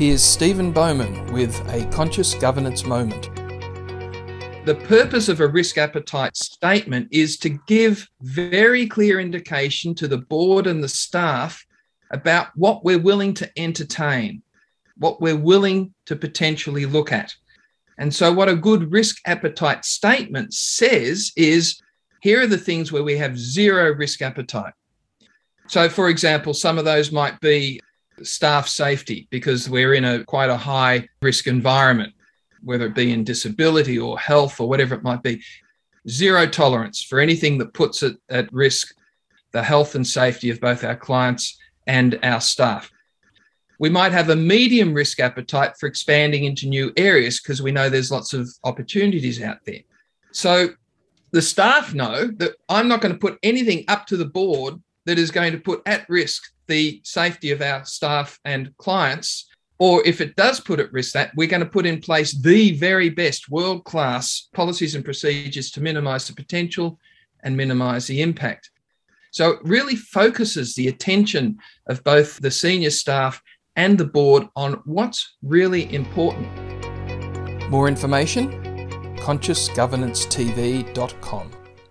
Here's Stephen Bowman with a conscious governance moment. The purpose of a risk appetite statement is to give very clear indication to the board and the staff about what we're willing to entertain, what we're willing to potentially look at. And so, what a good risk appetite statement says is here are the things where we have zero risk appetite. So, for example, some of those might be staff safety because we're in a quite a high risk environment whether it be in disability or health or whatever it might be. Zero tolerance for anything that puts it at risk the health and safety of both our clients and our staff. We might have a medium risk appetite for expanding into new areas because we know there's lots of opportunities out there. So the staff know that I'm not going to put anything up to the board that is going to put at risk the safety of our staff and clients or if it does put at risk that, we're going to put in place the very best world class policies and procedures to minimize the potential and minimize the impact. So it really focuses the attention of both the senior staff and the board on what's really important. More information? ConsciousGovernancetv.com.